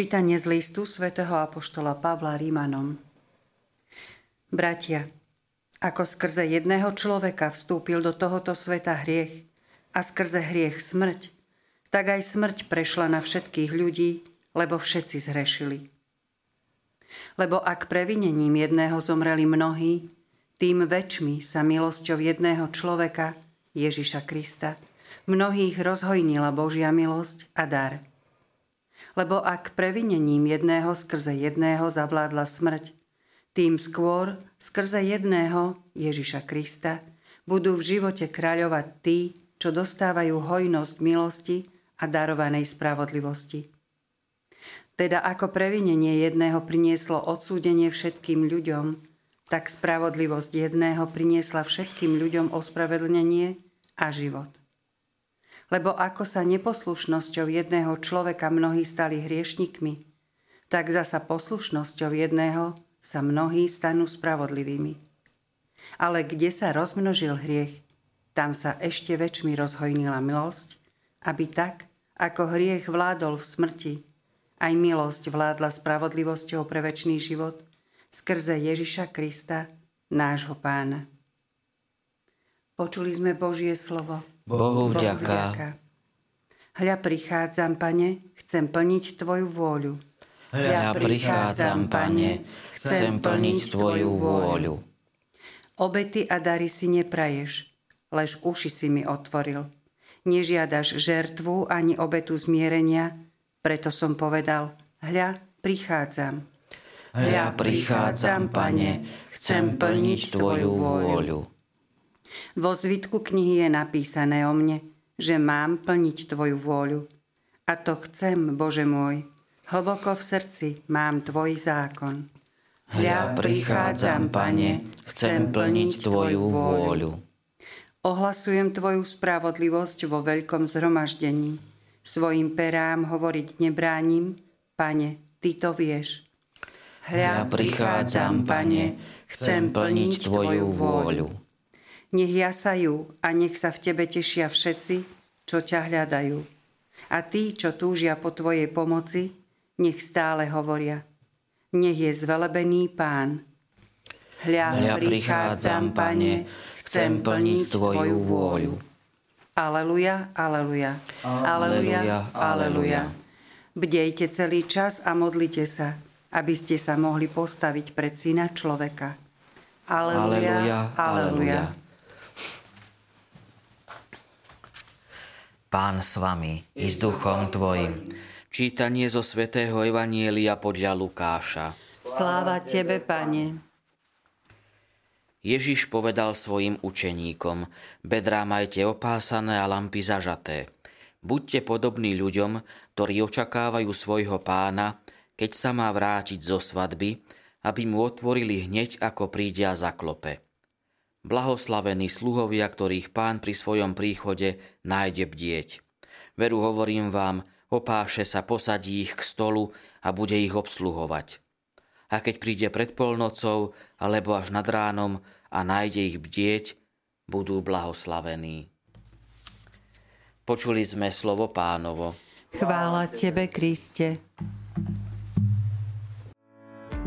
Čítanie z listu svätého Apoštola Pavla Rímanom. Bratia, ako skrze jedného človeka vstúpil do tohoto sveta hriech a skrze hriech smrť, tak aj smrť prešla na všetkých ľudí, lebo všetci zhrešili. Lebo ak previnením jedného zomreli mnohí, tým väčšmi sa milosťou jedného človeka, Ježiša Krista, mnohých rozhojnila Božia milosť a dar – lebo ak previnením jedného skrze jedného zavládla smrť, tým skôr skrze jedného Ježiša Krista budú v živote kráľovať tí, čo dostávajú hojnosť milosti a darovanej spravodlivosti. Teda ako previnenie jedného prinieslo odsúdenie všetkým ľuďom, tak spravodlivosť jedného priniesla všetkým ľuďom ospravedlnenie a život. Lebo ako sa neposlušnosťou jedného človeka mnohí stali hriešnikmi, tak zasa poslušnosťou jedného sa mnohí stanú spravodlivými. Ale kde sa rozmnožil hriech, tam sa ešte väčšmi rozhojnila milosť, aby tak, ako hriech vládol v smrti, aj milosť vládla spravodlivosťou pre väčší život skrze Ježiša Krista, nášho pána. Počuli sme Božie slovo. Bohu vďaka. Hľa prichádzam, pane, chcem plniť Tvoju vôľu. Hľa prichádzam, pane, chcem plniť Tvoju vôľu. Obety a dary si nepraješ, lež uši si mi otvoril. Nežiadaš žertvu ani obetu zmierenia, preto som povedal, hľa, prichádzam. Hľa prichádzam, pane, chcem plniť Tvoju vôľu. Vo zvitku knihy je napísané o mne, že mám plniť Tvoju vôľu. A to chcem, Bože môj. Hlboko v srdci mám Tvoj zákon. Hľa prichádzam, Pane, chcem plniť Tvoju vôľu. Ohlasujem Tvoju spravodlivosť vo veľkom zhromaždení. Svojim perám hovoriť nebránim, Pane, Ty to vieš. Hľa prichádzam, Pane, chcem plniť Tvoju vôľu. Nech jasajú a nech sa v Tebe tešia všetci, čo ťa hľadajú. A tí, čo túžia po Tvojej pomoci, nech stále hovoria. Nech je zvelebený Pán. Hľa, Hľa prichádzam, Pane, chcem plniť Tvoju vôľu. Aleluja, aleluja, aleluja, aleluja. Bdejte celý čas a modlite sa, aby ste sa mohli postaviť pred syna človeka. Aleluja, aleluja. aleluja. Pán s vami i s duchom tvojim. Čítanie zo svätého Evanielia podľa Lukáša. Sláva Tebe, Pane. Ježiš povedal svojim učeníkom, bedrá majte opásané a lampy zažaté. Buďte podobní ľuďom, ktorí očakávajú svojho pána, keď sa má vrátiť zo svadby, aby mu otvorili hneď, ako príde a zaklope. Blahoslavení sluhovia, ktorých pán pri svojom príchode nájde bdieť. Veru hovorím vám, opáše sa posadí ich k stolu a bude ich obsluhovať. A keď príde pred polnocou alebo až nad ránom a nájde ich bdieť, budú blahoslavení. Počuli sme slovo pánovo. Chvála Tebe, Kriste.